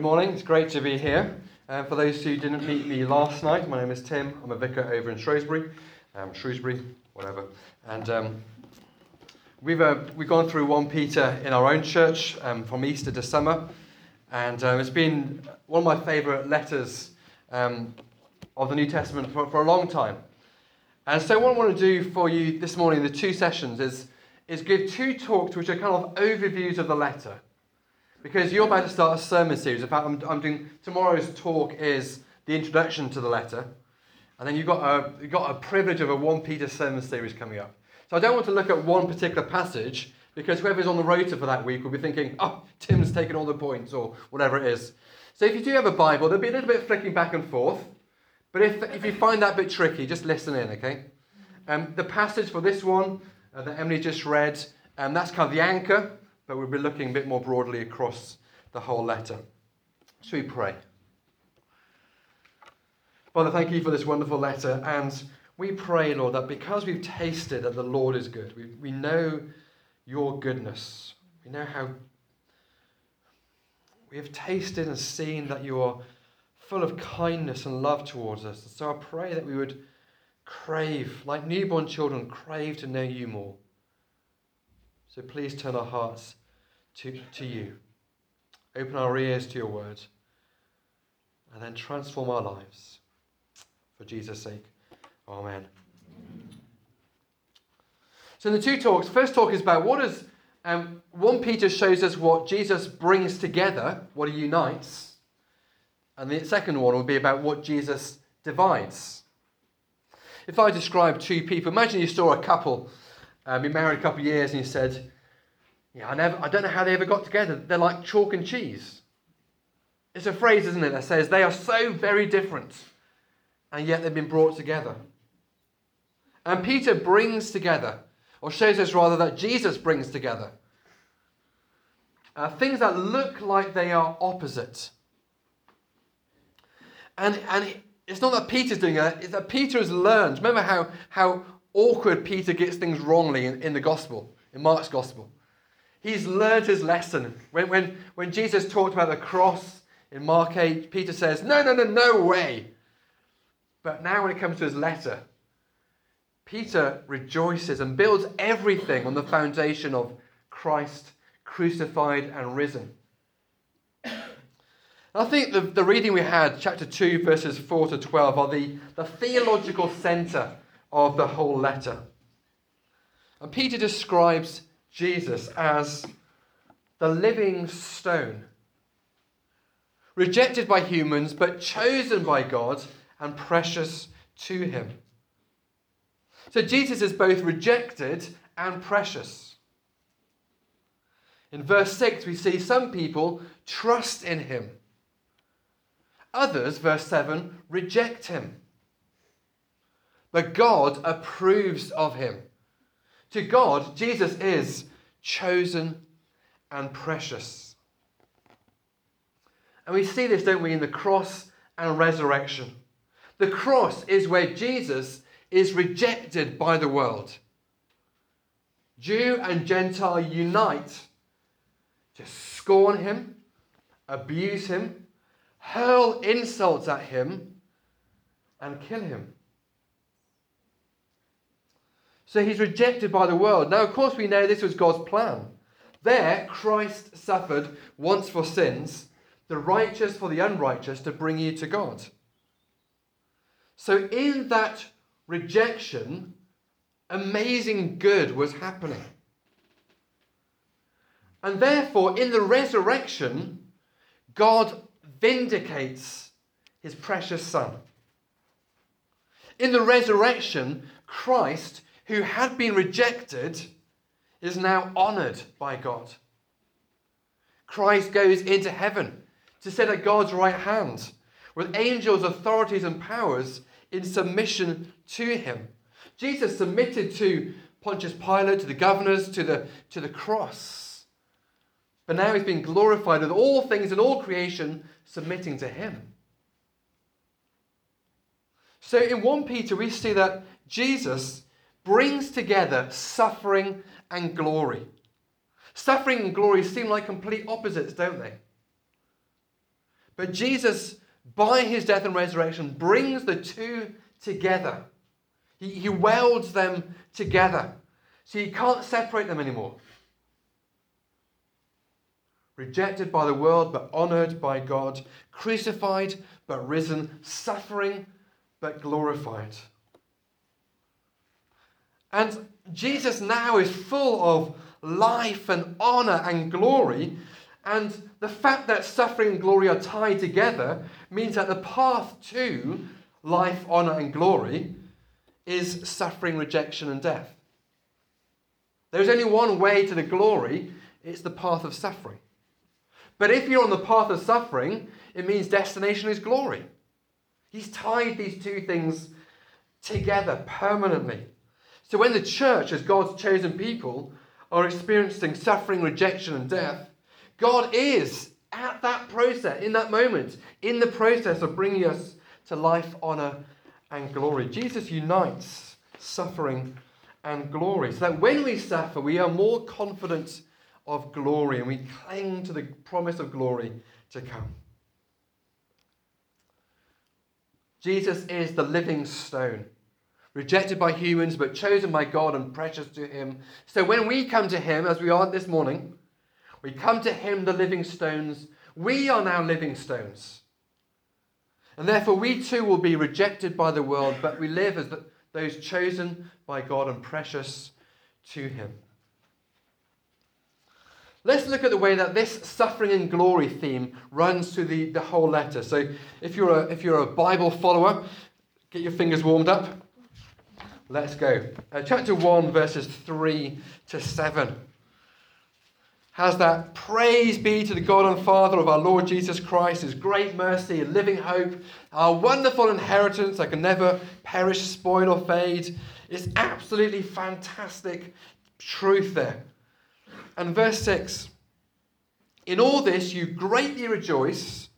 Good morning, it's great to be here. Uh, for those who didn't meet me last night, my name is Tim. I'm a vicar over in Shrewsbury, um, Shrewsbury, whatever. And um, we've, uh, we've gone through 1 Peter in our own church um, from Easter to summer. And uh, it's been one of my favourite letters um, of the New Testament for, for a long time. And so, what I want to do for you this morning, the two sessions, is, is give two talks which are kind of overviews of the letter. Because you're about to start a sermon series. In fact, I'm, I'm doing tomorrow's talk is the introduction to the letter, and then you've got a you've got a privilege of a one Peter sermon series coming up. So I don't want to look at one particular passage because whoever's on the rota for that week will be thinking, "Oh, Tim's taken all the points," or whatever it is. So if you do have a Bible, there'll be a little bit of flicking back and forth. But if if you find that bit tricky, just listen in, okay? Um, the passage for this one uh, that Emily just read, um, that's kind of the anchor but we'll be looking a bit more broadly across the whole letter. Should we pray? Father, thank you for this wonderful letter. And we pray, Lord, that because we've tasted that the Lord is good, we, we know your goodness. We know how we have tasted and seen that you are full of kindness and love towards us. So I pray that we would crave, like newborn children, crave to know you more. So please turn our hearts to, to you. Open our ears to your word. And then transform our lives. For Jesus' sake. Amen. So, the two talks, first talk is about what does um, 1 Peter shows us what Jesus brings together, what he unites. And the second one will be about what Jesus divides. If I describe two people, imagine you saw a couple, um, been married a couple of years, and you said, yeah, I, never, I don't know how they ever got together. They're like chalk and cheese. It's a phrase, isn't it, that says they are so very different, and yet they've been brought together. And Peter brings together, or shows us rather that Jesus brings together, uh, things that look like they are opposite. And, and it's not that Peter's doing that, it's that Peter has learned. Remember how, how awkward Peter gets things wrongly in, in the gospel, in Mark's gospel. He's learned his lesson. When, when, when Jesus talked about the cross in Mark 8, Peter says, No, no, no, no way. But now, when it comes to his letter, Peter rejoices and builds everything on the foundation of Christ crucified and risen. I think the, the reading we had, chapter 2, verses 4 to 12, are the, the theological center of the whole letter. And Peter describes Jesus as the living stone, rejected by humans, but chosen by God and precious to him. So Jesus is both rejected and precious. In verse 6, we see some people trust in him. Others, verse 7, reject him. But God approves of him. To God, Jesus is chosen and precious. And we see this, don't we, in the cross and resurrection. The cross is where Jesus is rejected by the world. Jew and Gentile unite to scorn him, abuse him, hurl insults at him, and kill him. So he's rejected by the world. Now, of course, we know this was God's plan. There, Christ suffered once for sins, the righteous for the unrighteous, to bring you to God. So, in that rejection, amazing good was happening. And therefore, in the resurrection, God vindicates his precious Son. In the resurrection, Christ who had been rejected is now honored by God. Christ goes into heaven to sit at God's right hand with angels, authorities, and powers in submission to him. Jesus submitted to Pontius Pilate, to the governors, to the, to the cross. But now he's been glorified with all things and all creation submitting to him. So in 1 Peter, we see that Jesus brings together suffering and glory. Suffering and glory seem like complete opposites, don't they? But Jesus, by his death and resurrection, brings the two together. He, he welds them together. So you can't separate them anymore. Rejected by the world, but honored by God. Crucified, but risen. Suffering, but glorified. And Jesus now is full of life and honor and glory. And the fact that suffering and glory are tied together means that the path to life, honor, and glory is suffering, rejection, and death. There's only one way to the glory it's the path of suffering. But if you're on the path of suffering, it means destination is glory. He's tied these two things together permanently. So when the church, as God's chosen people, are experiencing suffering, rejection, and death, God is at that process, in that moment, in the process of bringing us to life, honor, and glory. Jesus unites suffering and glory so that when we suffer, we are more confident of glory and we cling to the promise of glory to come. Jesus is the living stone rejected by humans, but chosen by God and precious to Him. So when we come to Him, as we are this morning, we come to Him, the living stones. We are now living stones. And therefore, we too will be rejected by the world, but we live as the, those chosen by God and precious to Him. Let's look at the way that this suffering and glory theme runs through the, the whole letter. So, if you're, a, if you're a Bible follower, get your fingers warmed up. Let's go. Uh, chapter 1, verses 3 to 7 has that praise be to the God and Father of our Lord Jesus Christ, his great mercy and living hope, our wonderful inheritance that can never perish, spoil, or fade. It's absolutely fantastic truth there. And verse 6 In all this you greatly rejoice,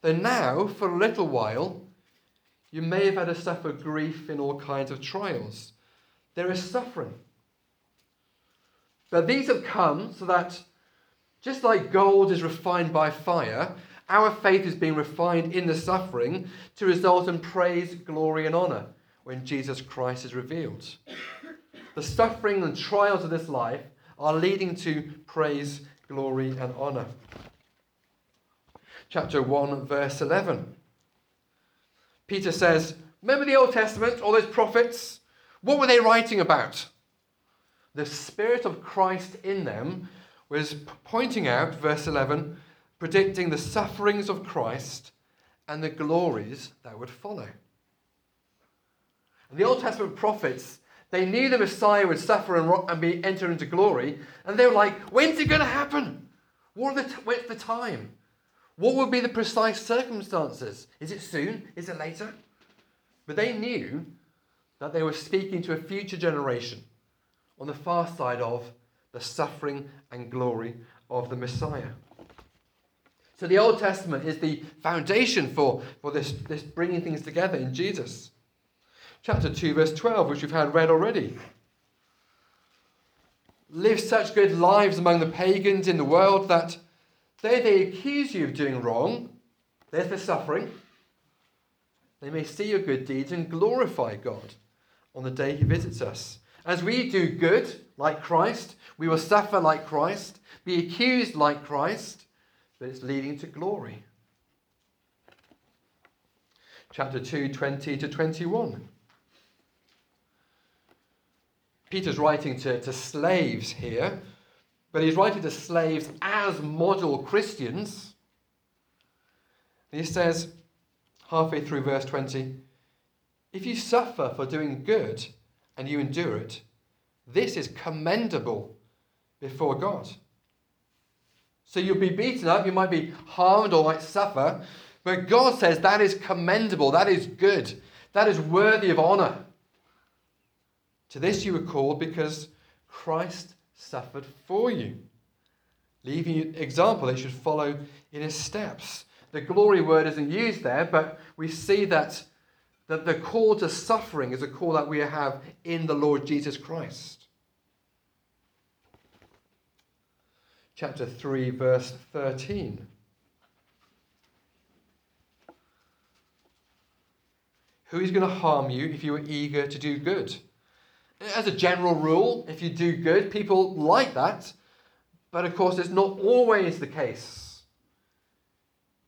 though now, for a little while, you may have had to suffer grief in all kinds of trials. There is suffering. But these have come so that, just like gold is refined by fire, our faith is being refined in the suffering to result in praise, glory, and honor when Jesus Christ is revealed. The suffering and trials of this life are leading to praise, glory, and honor. Chapter 1, verse 11. Peter says, Remember the Old Testament, all those prophets? What were they writing about? The Spirit of Christ in them was pointing out, verse 11, predicting the sufferings of Christ and the glories that would follow. And the Old Testament prophets, they knew the Messiah would suffer and, and be entered into glory, and they were like, when's it going to happen? What the the time? What would be the precise circumstances? Is it soon? Is it later? But they knew that they were speaking to a future generation on the far side of the suffering and glory of the Messiah. So the Old Testament is the foundation for, for this, this bringing things together in Jesus. Chapter 2, verse 12, which we've had read already. Live such good lives among the pagans in the world that Though they accuse you of doing wrong, there's the suffering. They may see your good deeds and glorify God on the day He visits us. As we do good, like Christ, we will suffer like Christ, be accused like Christ, but it's leading to glory. Chapter 2, 20 to 21. Peter's writing to, to slaves here but he's writing to slaves as model Christians. he says, halfway through verse 20, if you suffer for doing good and you endure it, this is commendable before God. So you'll be beaten up, you might be harmed or might suffer, but God says that is commendable, that is good, that is worthy of honor. To this you were called because Christ suffered for you. Leaving an example they should follow in his steps. The glory word isn't used there, but we see that, that the call to suffering is a call that we have in the Lord Jesus Christ. Chapter 3, verse 13. Who is going to harm you if you are eager to do good? As a general rule, if you do good, people like that, but of course, it's not always the case.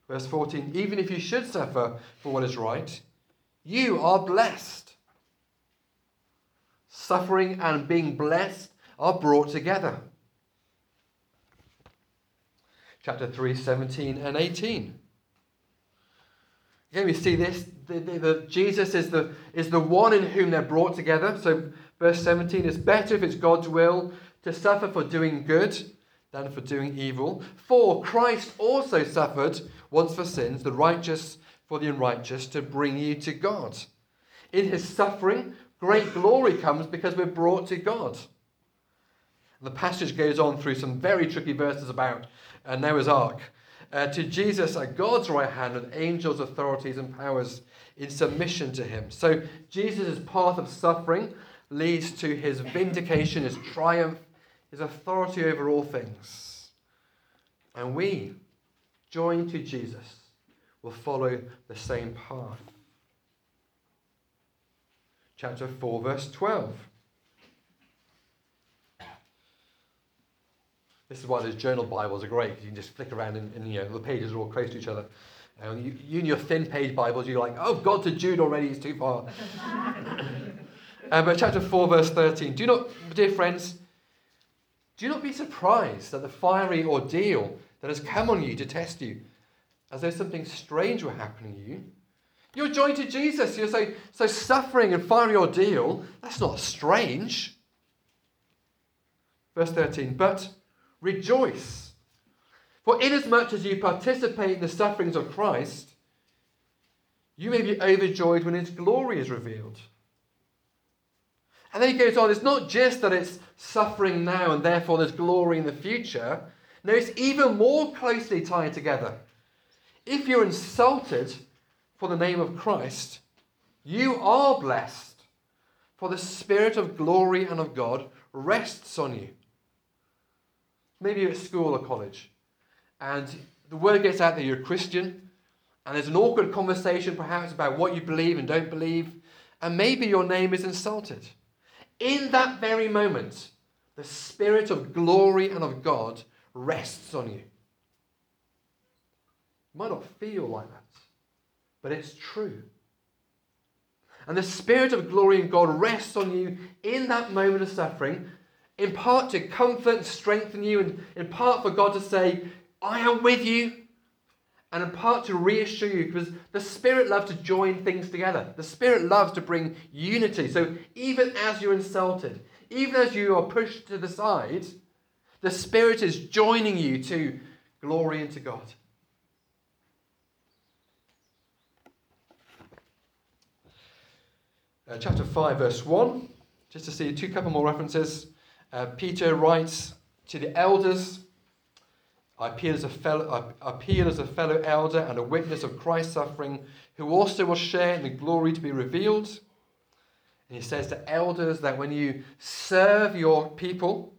Verse 14 Even if you should suffer for what is right, you are blessed. Suffering and being blessed are brought together. Chapter 3, 17 and 18. Again, we see this. The, the, the, Jesus is the, is the one in whom they're brought together. So, verse 17 it's better if it's God's will to suffer for doing good than for doing evil. For Christ also suffered once for sins, the righteous for the unrighteous, to bring you to God. In his suffering, great glory comes because we're brought to God. The passage goes on through some very tricky verses about uh, Noah's Ark. Uh, to Jesus at God's right hand with angels, authorities, and powers in submission to him. So Jesus' path of suffering leads to his vindication, his triumph, his authority over all things. And we, joined to Jesus, will follow the same path. Chapter 4, verse 12. This is why those journal Bibles are great, because you can just flick around and, and, you know, the pages are all close to each other. And you, you and your thin page Bibles, you're like, oh, God to Jude already it's too far. um, but chapter 4, verse 13. Do not, dear friends, do not be surprised at the fiery ordeal that has come on you to test you, as though something strange were happening to you. You're joined to Jesus. You're so, so suffering and fiery ordeal, that's not strange. Verse 13, but rejoice. For inasmuch as you participate in the sufferings of Christ, you may be overjoyed when his glory is revealed. And then he goes on, it's not just that it's suffering now and therefore there's glory in the future. No, it's even more closely tied together. If you're insulted for the name of Christ, you are blessed, for the Spirit of glory and of God rests on you. Maybe you're at school or college, and the word gets out that you're a Christian, and there's an awkward conversation perhaps about what you believe and don't believe, and maybe your name is insulted. In that very moment, the Spirit of glory and of God rests on you. You might not feel like that, but it's true. And the Spirit of glory and God rests on you in that moment of suffering, in part to comfort and strengthen you, and in part for God to say, I am with you, and in part to reassure you, because the Spirit loves to join things together. The Spirit loves to bring unity. So even as you're insulted, even as you are pushed to the side, the Spirit is joining you to glory into God. Uh, chapter 5, verse 1, just to see two couple more references. Uh, Peter writes to the elders I appeal, as a fellow, I appeal as a fellow elder and a witness of Christ's suffering, who also will share in the glory to be revealed. And he says to elders that when you serve your people,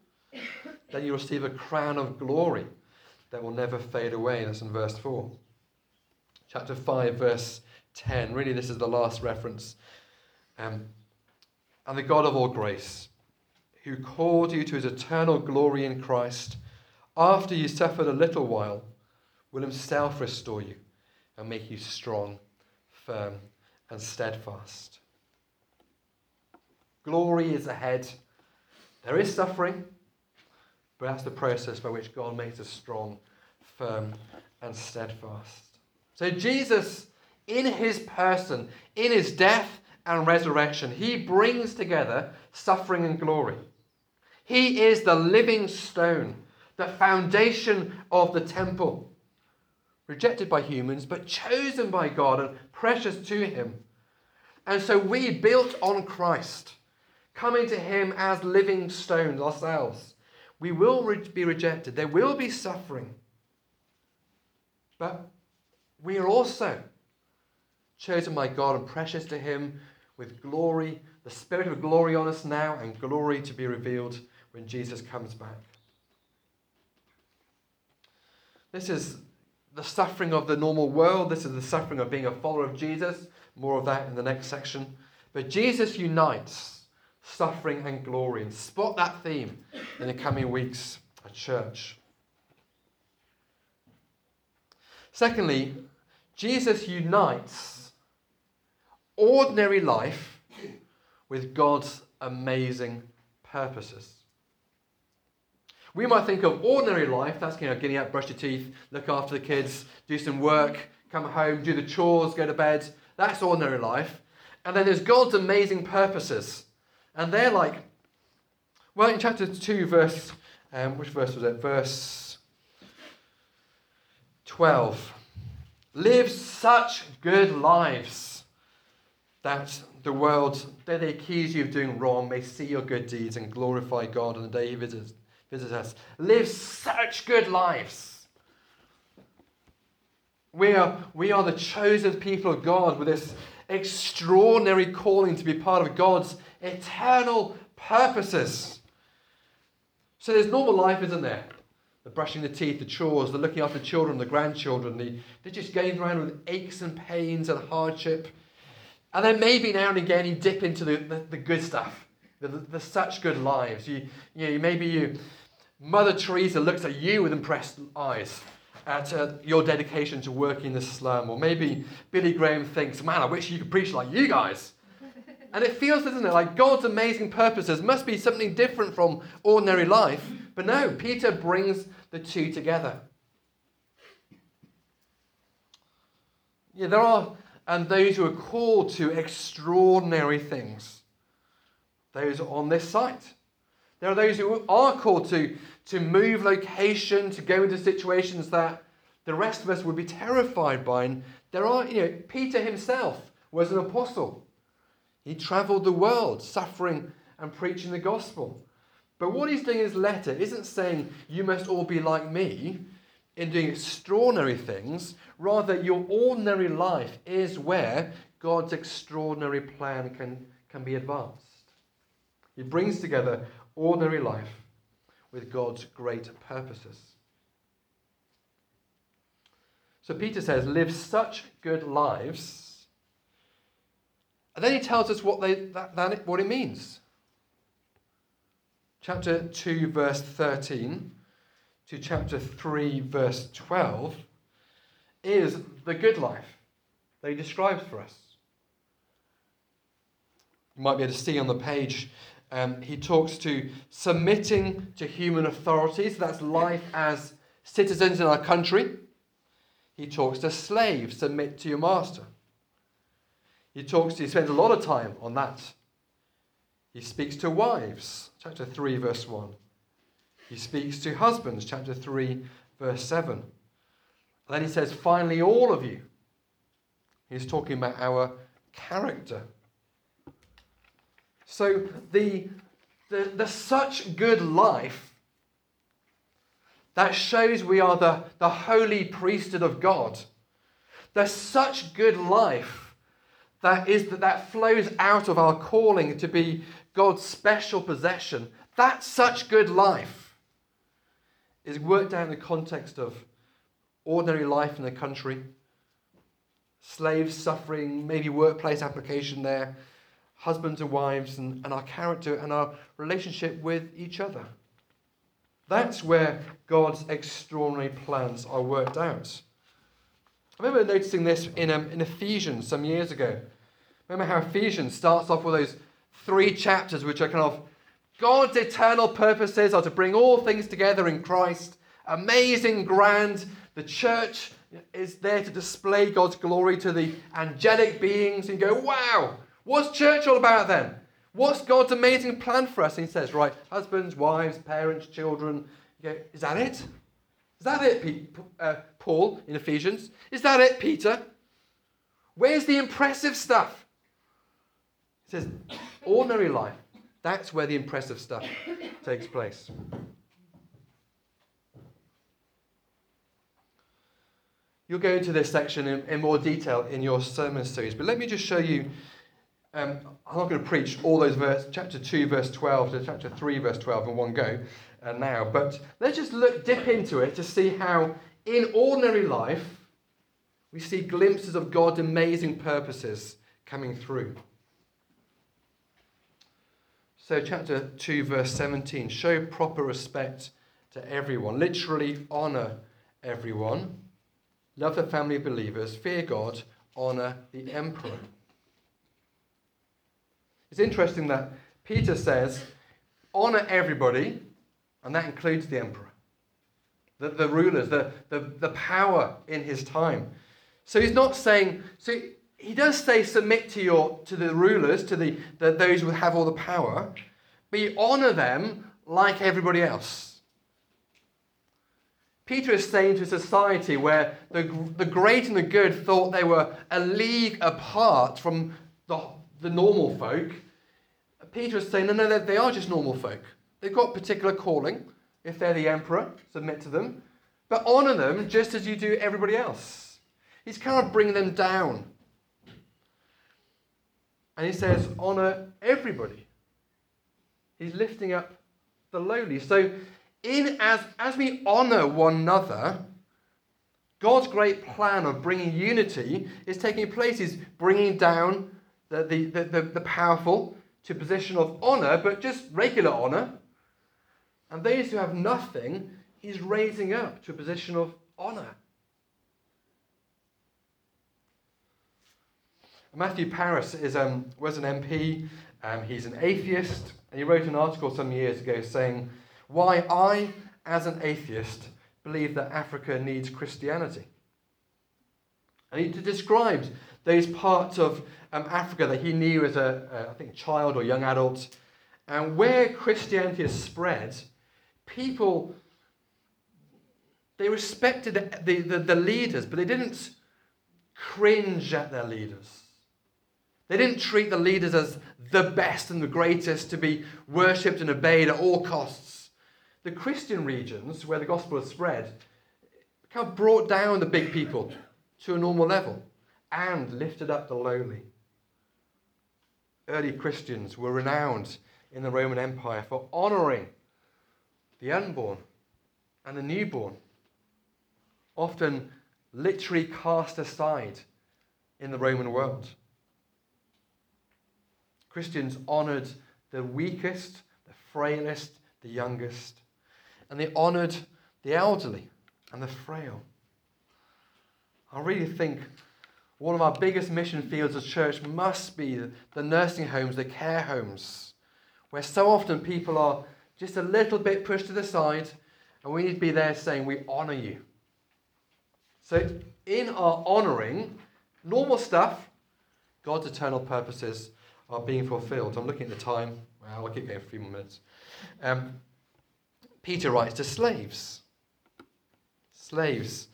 then you receive a crown of glory that will never fade away. That's in verse 4. Chapter 5, verse 10. Really, this is the last reference. Um, and the God of all grace, who called you to his eternal glory in Christ, after you suffered a little while, will himself restore you and make you strong, firm, and steadfast. Glory is ahead. There is suffering, but that's the process by which God makes us strong, firm, and steadfast. So, Jesus, in his person, in his death and resurrection, he brings together suffering and glory. He is the living stone the foundation of the temple. Rejected by humans, but chosen by God and precious to Him. And so we, built on Christ, coming to Him as living stones ourselves, we will re- be rejected. There will be suffering. But we are also chosen by God and precious to Him with glory, the Spirit of glory on us now, and glory to be revealed when Jesus comes back. This is the suffering of the normal world. This is the suffering of being a follower of Jesus. More of that in the next section. But Jesus unites suffering and glory. And spot that theme in the coming weeks at church. Secondly, Jesus unites ordinary life with God's amazing purposes. We might think of ordinary life, that's you know, getting up, brush your teeth, look after the kids, do some work, come home, do the chores, go to bed. That's ordinary life. And then there's God's amazing purposes. And they're like, well, in chapter 2, verse, um, which verse was it? Verse 12. Live such good lives that the world, though they accuse you of doing wrong, may see your good deeds and glorify God on the day he visits visit us. Live such good lives. We are, we are the chosen people of God with this extraordinary calling to be part of God's eternal purposes. So there's normal life, isn't there? The brushing the teeth, the chores, the looking after children, the grandchildren, the, they're just going around with aches and pains and hardship. And then maybe now and again you dip into the, the, the good stuff, the, the, the, such good lives. You, you know, maybe you, Mother Teresa looks at you with impressed eyes at uh, your dedication to working in the slum. Or maybe Billy Graham thinks, man, I wish you could preach like you guys. and it feels, doesn't it, like God's amazing purposes must be something different from ordinary life. But no, Peter brings the two together. Yeah, there are and those who are called to extraordinary things. Those on this site. There are those who are called to, to move location, to go into situations that the rest of us would be terrified by. And there are, you know, Peter himself was an apostle. He traveled the world suffering and preaching the gospel. But what he's doing in his letter isn't saying you must all be like me in doing extraordinary things. Rather, your ordinary life is where God's extraordinary plan can, can be advanced. He brings together ordinary life with God's great purposes. So Peter says, live such good lives. And then he tells us what, they, that, that, what it means. Chapter 2, verse 13 to chapter 3, verse 12 is the good life that he describes for us. You might be able to see on the page um, he talks to submitting to human authorities, that's life as citizens in our country. He talks to slaves, submit to your master. He talks to, he spends a lot of time on that. He speaks to wives, chapter 3, verse 1. He speaks to husbands, chapter 3, verse 7. And then he says, finally, all of you. He's talking about our character. So the, the, the such good life that shows we are the, the holy priesthood of God. There's such good life that is that, that flows out of our calling to be God's special possession. That such good life is worked out in the context of ordinary life in the country, slaves suffering, maybe workplace application there, husbands and wives and, and our character and our relationship with each other. That's where God's extraordinary plans are worked out. I remember noticing this in, um, in Ephesians some years ago. Remember how Ephesians starts off with those three chapters, which are kind of God's eternal purposes are to bring all things together in Christ. Amazing, grand. The church is there to display God's glory to the angelic beings and go, wow, What's church all about then? What's God's amazing plan for us? And he says, right, husbands, wives, parents, children. You go, is that it? Is that it, uh, Paul in Ephesians? Is that it, Peter? Where's the impressive stuff? He says, ordinary life. That's where the impressive stuff takes place. You'll go into this section in, in more detail in your sermon series, but let me just show you um, I'm not going to preach all those verses, chapter 2, verse 12 to chapter 3, verse 12 in one go uh, now, but let's just look, dip into it to see how in ordinary life we see glimpses of God's amazing purposes coming through. So, chapter 2, verse 17 show proper respect to everyone, literally honor everyone, love the family of believers, fear God, honor the emperor. It's interesting that Peter says, honor everybody, and that includes the emperor, the, the rulers, the, the, the power in his time. So he's not saying, so he does say submit to your to the rulers, to the, the those who have all the power, but you honor them like everybody else. Peter is saying to a society where the, the great and the good thought they were a league apart from the, the normal folk. Peter is saying, no, no, they are just normal folk. They've got particular calling. If they're the emperor, submit to them. But honor them just as you do everybody else. He's kind of bringing them down. And he says, honor everybody. He's lifting up the lowly. So, in as, as we honor one another, God's great plan of bringing unity is taking place. He's bringing down the, the, the, the, powerful to a position of honor, but just regular honor. And those who have nothing, he's raising up to a position of honor. Matthew Parris is, um, was an MP. Um, he's an atheist. And he wrote an article some years ago saying, Why I, as an atheist, believe that Africa needs Christianity. And he described those parts of um, Africa that he knew as a, a, I think, child or young adult. And where Christianity has spread, people, they respected the, the, the leaders, but they didn't cringe at their leaders. They didn't treat the leaders as the best and the greatest to be worshipped and obeyed at all costs. The Christian regions where the gospel has spread kind of brought down the big people to a normal level and lifted up the lowly. Early Christians were renowned in the Roman Empire for honoring the unborn and the newborn, often literally cast aside in the Roman world. Christians honored the weakest, the frailest, the youngest, and they honored the elderly and the frail. I really think one of our biggest mission fields as church must be the nursing homes, the care homes, where so often people are just a little bit pushed to the side, and we need to be there saying, We honor you. So, in our honoring, normal stuff, God's eternal purposes are being fulfilled. I'm looking at the time. Well, I'll keep going for a few more minutes. Um, Peter writes to slaves. Slaves,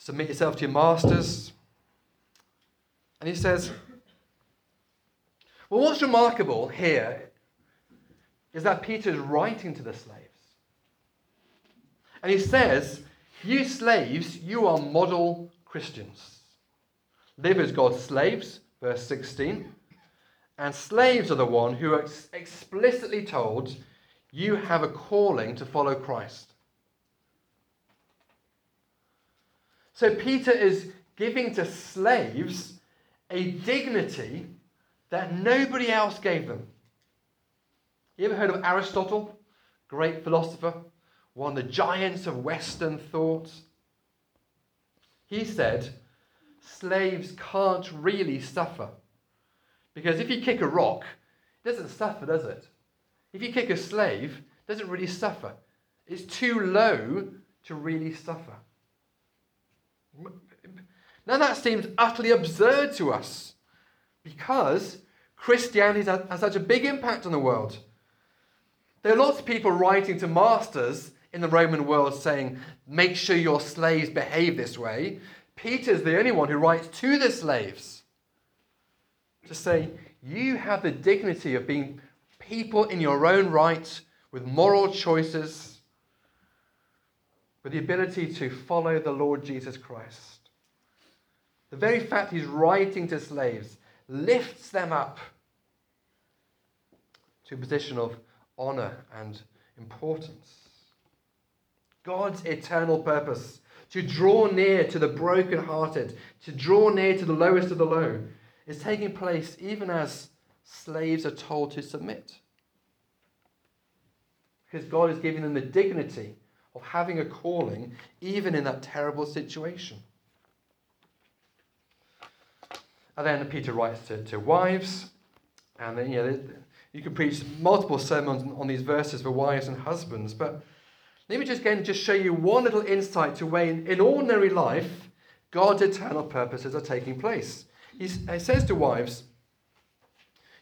submit yourself to your masters. And he says, well, what's remarkable here is that Peter is writing to the slaves. And he says, You slaves, you are model Christians. Live as God's slaves, verse 16. And slaves are the one who are explicitly told, You have a calling to follow Christ. So Peter is giving to slaves a dignity that nobody else gave them. You ever heard of Aristotle? Great philosopher, one of the giants of Western thought. He said, slaves can't really suffer. Because if you kick a rock, it doesn't suffer, does it? If you kick a slave, it doesn't really suffer. It's too low to really suffer. Now that seems utterly absurd to us because Christianity has such a big impact on the world. There are lots of people writing to masters in the Roman world saying, make sure your slaves behave this way. Peter's the only one who writes to the slaves to say, You have the dignity of being people in your own right with moral choices, with the ability to follow the Lord Jesus Christ. The very fact he's writing to slaves lifts them up to a position of honor and importance. God's eternal purpose to draw near to the brokenhearted, to draw near to the lowest of the low, is taking place even as slaves are told to submit. Because God is giving them the dignity of having a calling, even in that terrible situation. And then Peter writes to, to wives, and then, you know, you can preach multiple sermons on these verses for wives and husbands, but let me just again just show you one little insight to way in, in ordinary life, God's eternal purposes are taking place. he says to wives,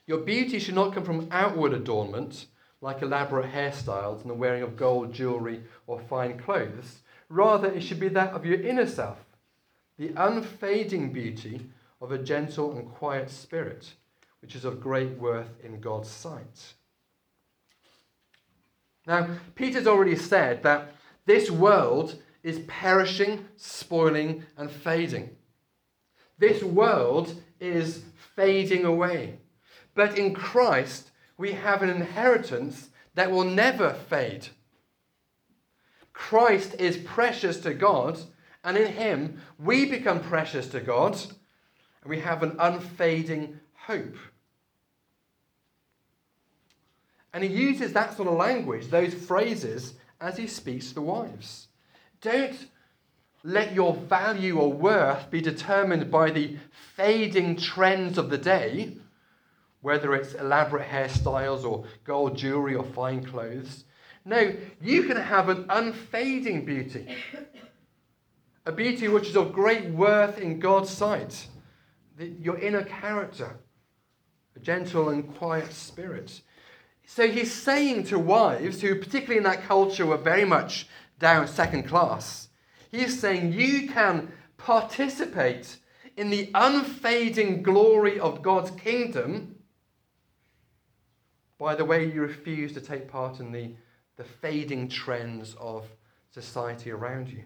Your beauty should not come from outward adornment, like elaborate hairstyles and the wearing of gold jewelry or fine clothes. Rather, it should be that of your inner self, the unfading beauty of a gentle and quiet spirit, which is of great worth in God's sight. Now, Peter's already said that this world is perishing, spoiling, and fading. This world is fading away. But in Christ, we have an inheritance that will never fade. Christ is precious to God, and in Him we become precious to God, and we have an unfading hope. And he uses that sort of language, those phrases, as he speaks to the wives. Don't let your value or worth be determined by the fading trends of the day, whether it's elaborate hairstyles or gold jewelry or fine clothes. No, you can have an unfading beauty, a beauty which is of great worth in God's sight, your inner character, a gentle and quiet spirit. So he's saying to wives, who particularly in that culture were very much down second class, he's saying you can participate in the unfading glory of God's kingdom by the way you refuse to take part in the, the fading trends of society around you.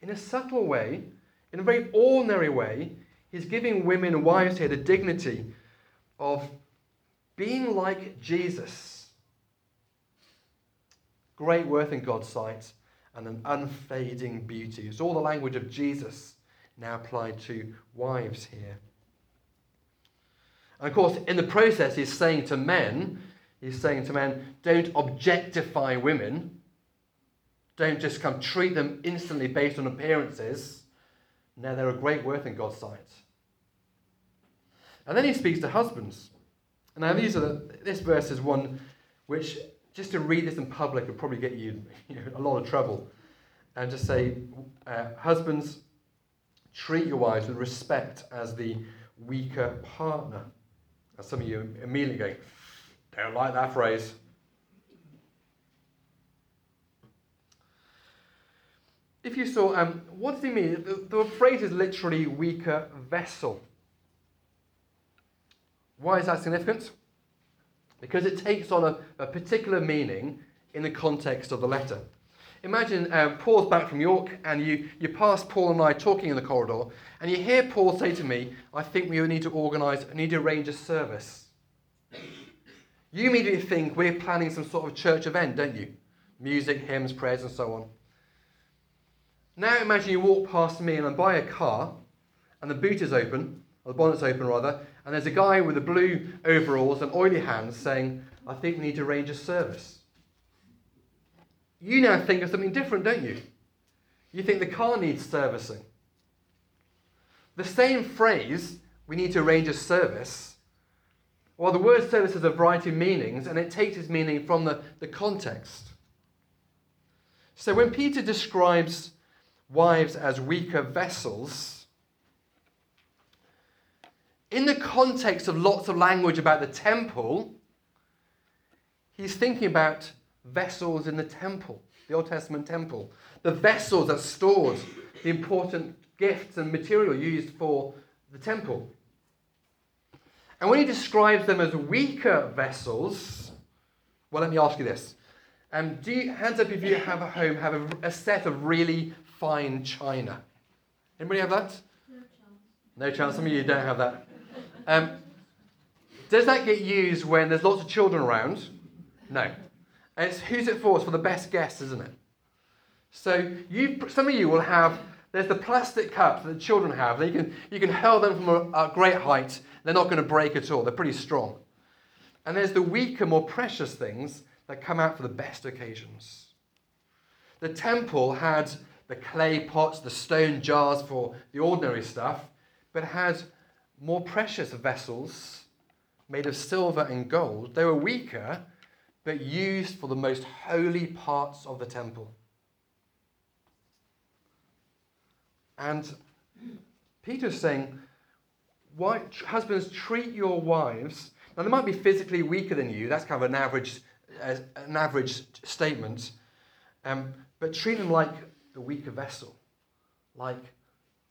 In a subtle way, in a very ordinary way, he's giving women and wives here the dignity of being like Jesus. Great worth in God's sight and an unfading beauty. It's all the language of Jesus now applied to wives here. And of course, in the process, he's saying to men, he's saying to men, don't objectify women. Don't just come treat them instantly based on appearances. No, they're a great worth in God's sight. And then he speaks to husbands. Now, these are the, this verse is one which, just to read this in public, would probably get you, you know, a lot of trouble. And just say, uh, husbands, treat your wives with respect as the weaker partner. Now, some of you immediately go, don't like that phrase. If you saw, um, what does he mean? The, the phrase is literally weaker vessel. Why is that significant? Because it takes on a, a particular meaning in the context of the letter. Imagine um, Paul's back from York and you, you pass Paul and I talking in the corridor and you hear Paul say to me, I think we need to organise, need to arrange a service. You immediately think we're planning some sort of church event, don't you? Music, hymns, prayers, and so on. Now imagine you walk past me and I buy a car and the boot is open, or the bonnet's open rather, and there's a guy with the blue overalls and oily hands saying, I think we need to arrange a service. You now think of something different, don't you? You think the car needs servicing. The same phrase, we need to arrange a service, well, the word service has a variety of meanings, and it takes its meaning from the, the context. So when Peter describes wives as weaker vessels, in the context of lots of language about the temple, he's thinking about vessels in the temple, the Old Testament temple. The vessels that stored the important gifts and material used for the temple. And when he describes them as weaker vessels, well, let me ask you this. Um, do you, hands up if you have a home, have a, a set of really fine china. Anybody have that? No chance. No chance. Some of you don't have that. Um, does that get used when there's lots of children around? No. And it's who's it for? It's for the best guests, isn't it? So you, some of you will have. There's the plastic cups that the children have. You can, you can hurl them from a, a great height. They're not going to break at all. They're pretty strong. And there's the weaker, more precious things that come out for the best occasions. The temple had the clay pots, the stone jars for the ordinary stuff, but had more precious vessels made of silver and gold. They were weaker, but used for the most holy parts of the temple. And Peter's saying, why, husbands, treat your wives. Now, they might be physically weaker than you. That's kind of an average, uh, an average statement. Um, but treat them like the weaker vessel, like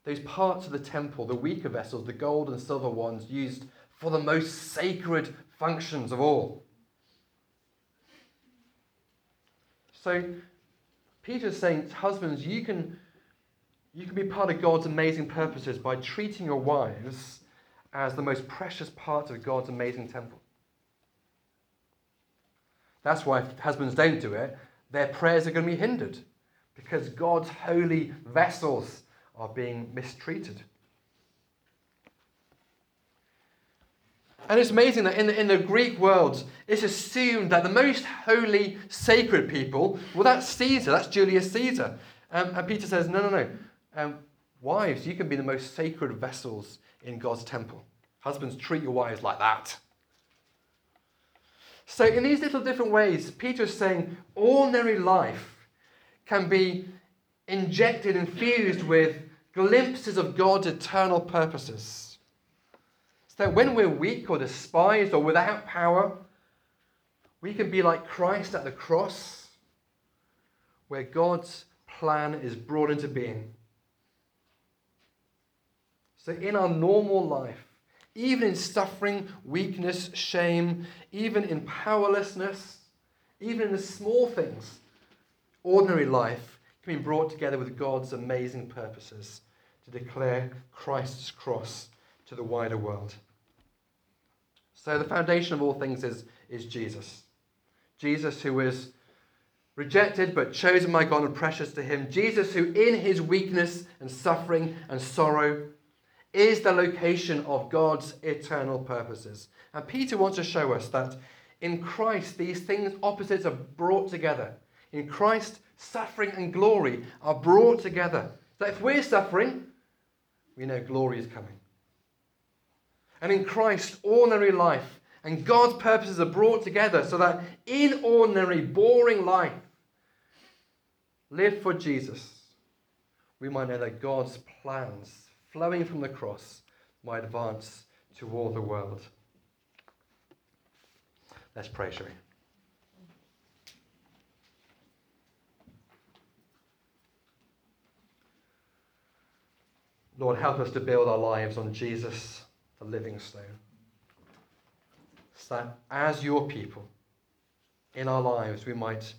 those parts of the temple, the weaker vessels, the gold and silver ones used for the most sacred functions of all. So Peter's saying, husbands, you can, you can be part of God's amazing purposes by treating your wives as the most precious part of God's amazing temple. That's why husbands don't do it, their prayers are going to be hindered because God's holy vessels are being mistreated. And it's amazing that in the, in the Greek world, it's assumed that the most holy, sacred people, well, that's Caesar, that's Julius Caesar. Um, and Peter says, no, no, no. Um, wives, you can be the most sacred vessels in God's temple. Husbands, treat your wives like that. So, in these little different ways, Peter is saying ordinary life can be injected, and infused with glimpses of God's eternal purposes. So that when we're weak or despised or without power, we can be like Christ at the cross, where God's plan is brought into being. So, in our normal life, even in suffering, weakness, shame, even in powerlessness, even in the small things, ordinary life can be brought together with God's amazing purposes to declare Christ's cross to the wider world. So, the foundation of all things is, is Jesus. Jesus, who is rejected but chosen by God and precious to him. Jesus, who in his weakness and suffering and sorrow is the location of God's eternal purposes. And Peter wants to show us that in Christ, these things opposites are brought together. In Christ, suffering and glory are brought together. So if we're suffering, we know glory is coming. And in Christ, ordinary life and God's purposes are brought together so that in ordinary, boring life, live for Jesus, we might know that God's plans flowing from the cross might advance to all the world. Let's pray, shall we? Lord, help us to build our lives on Jesus, the living stone. So that as your people, in our lives, we might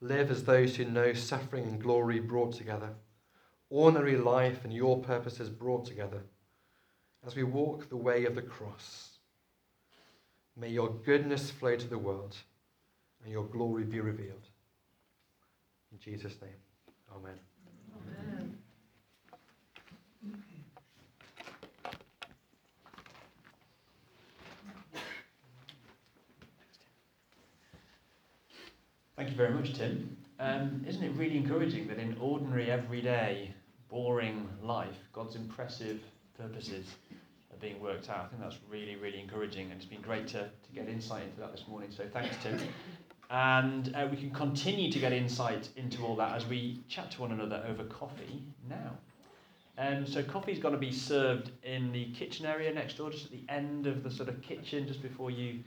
live as those who know suffering and glory brought together ordinary life and your purposes brought together as we walk the way of the cross. May your goodness flow to the world and your glory be revealed. In Jesus' name, amen. Thank you very much, Tim. Um, isn't it really encouraging that in ordinary, everyday boring life, God's impressive purposes are being worked out. I think that's really, really encouraging, and it's been great to, to get insight into that this morning. So thanks, Tim. And uh, we can continue to get insight into all that as we chat to one another over coffee now. Um, so coffee's going to be served in the kitchen area next door, just at the end of the sort of kitchen, just before you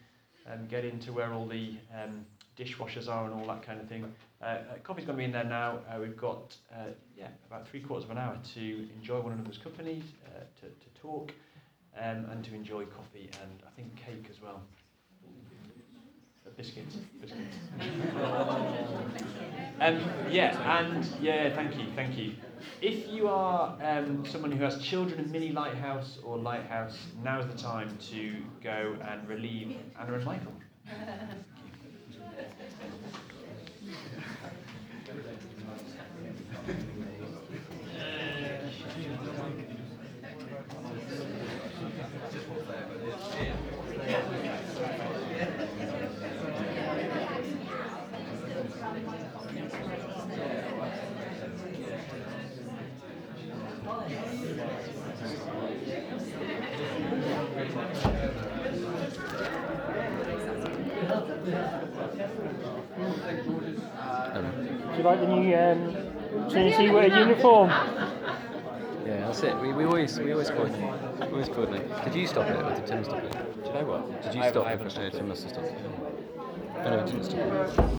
um, get into where all the um, dishwashers are and all that kind of thing. Uh, uh, coffee's going to be in there now. Uh, we've got uh, yeah about three quarters of an hour to enjoy one another's company, uh, to, to talk, um, and to enjoy coffee and I think cake as well. Uh, biscuits, biscuits. um, yeah, and yeah, thank you, thank you. If you are um, someone who has children in Mini Lighthouse or Lighthouse, now is the time to go and relieve Anna and Michael. Do you like the new um, Trinity wear uniform? Yeah, that's it. We, we always we always coordinate. We always coordinate. Did you stop it or did Tim stop it? Did I what? Did you I- stop I it? haven't No, stopped Tim it. must have stopped it. No, no, he didn't stop it.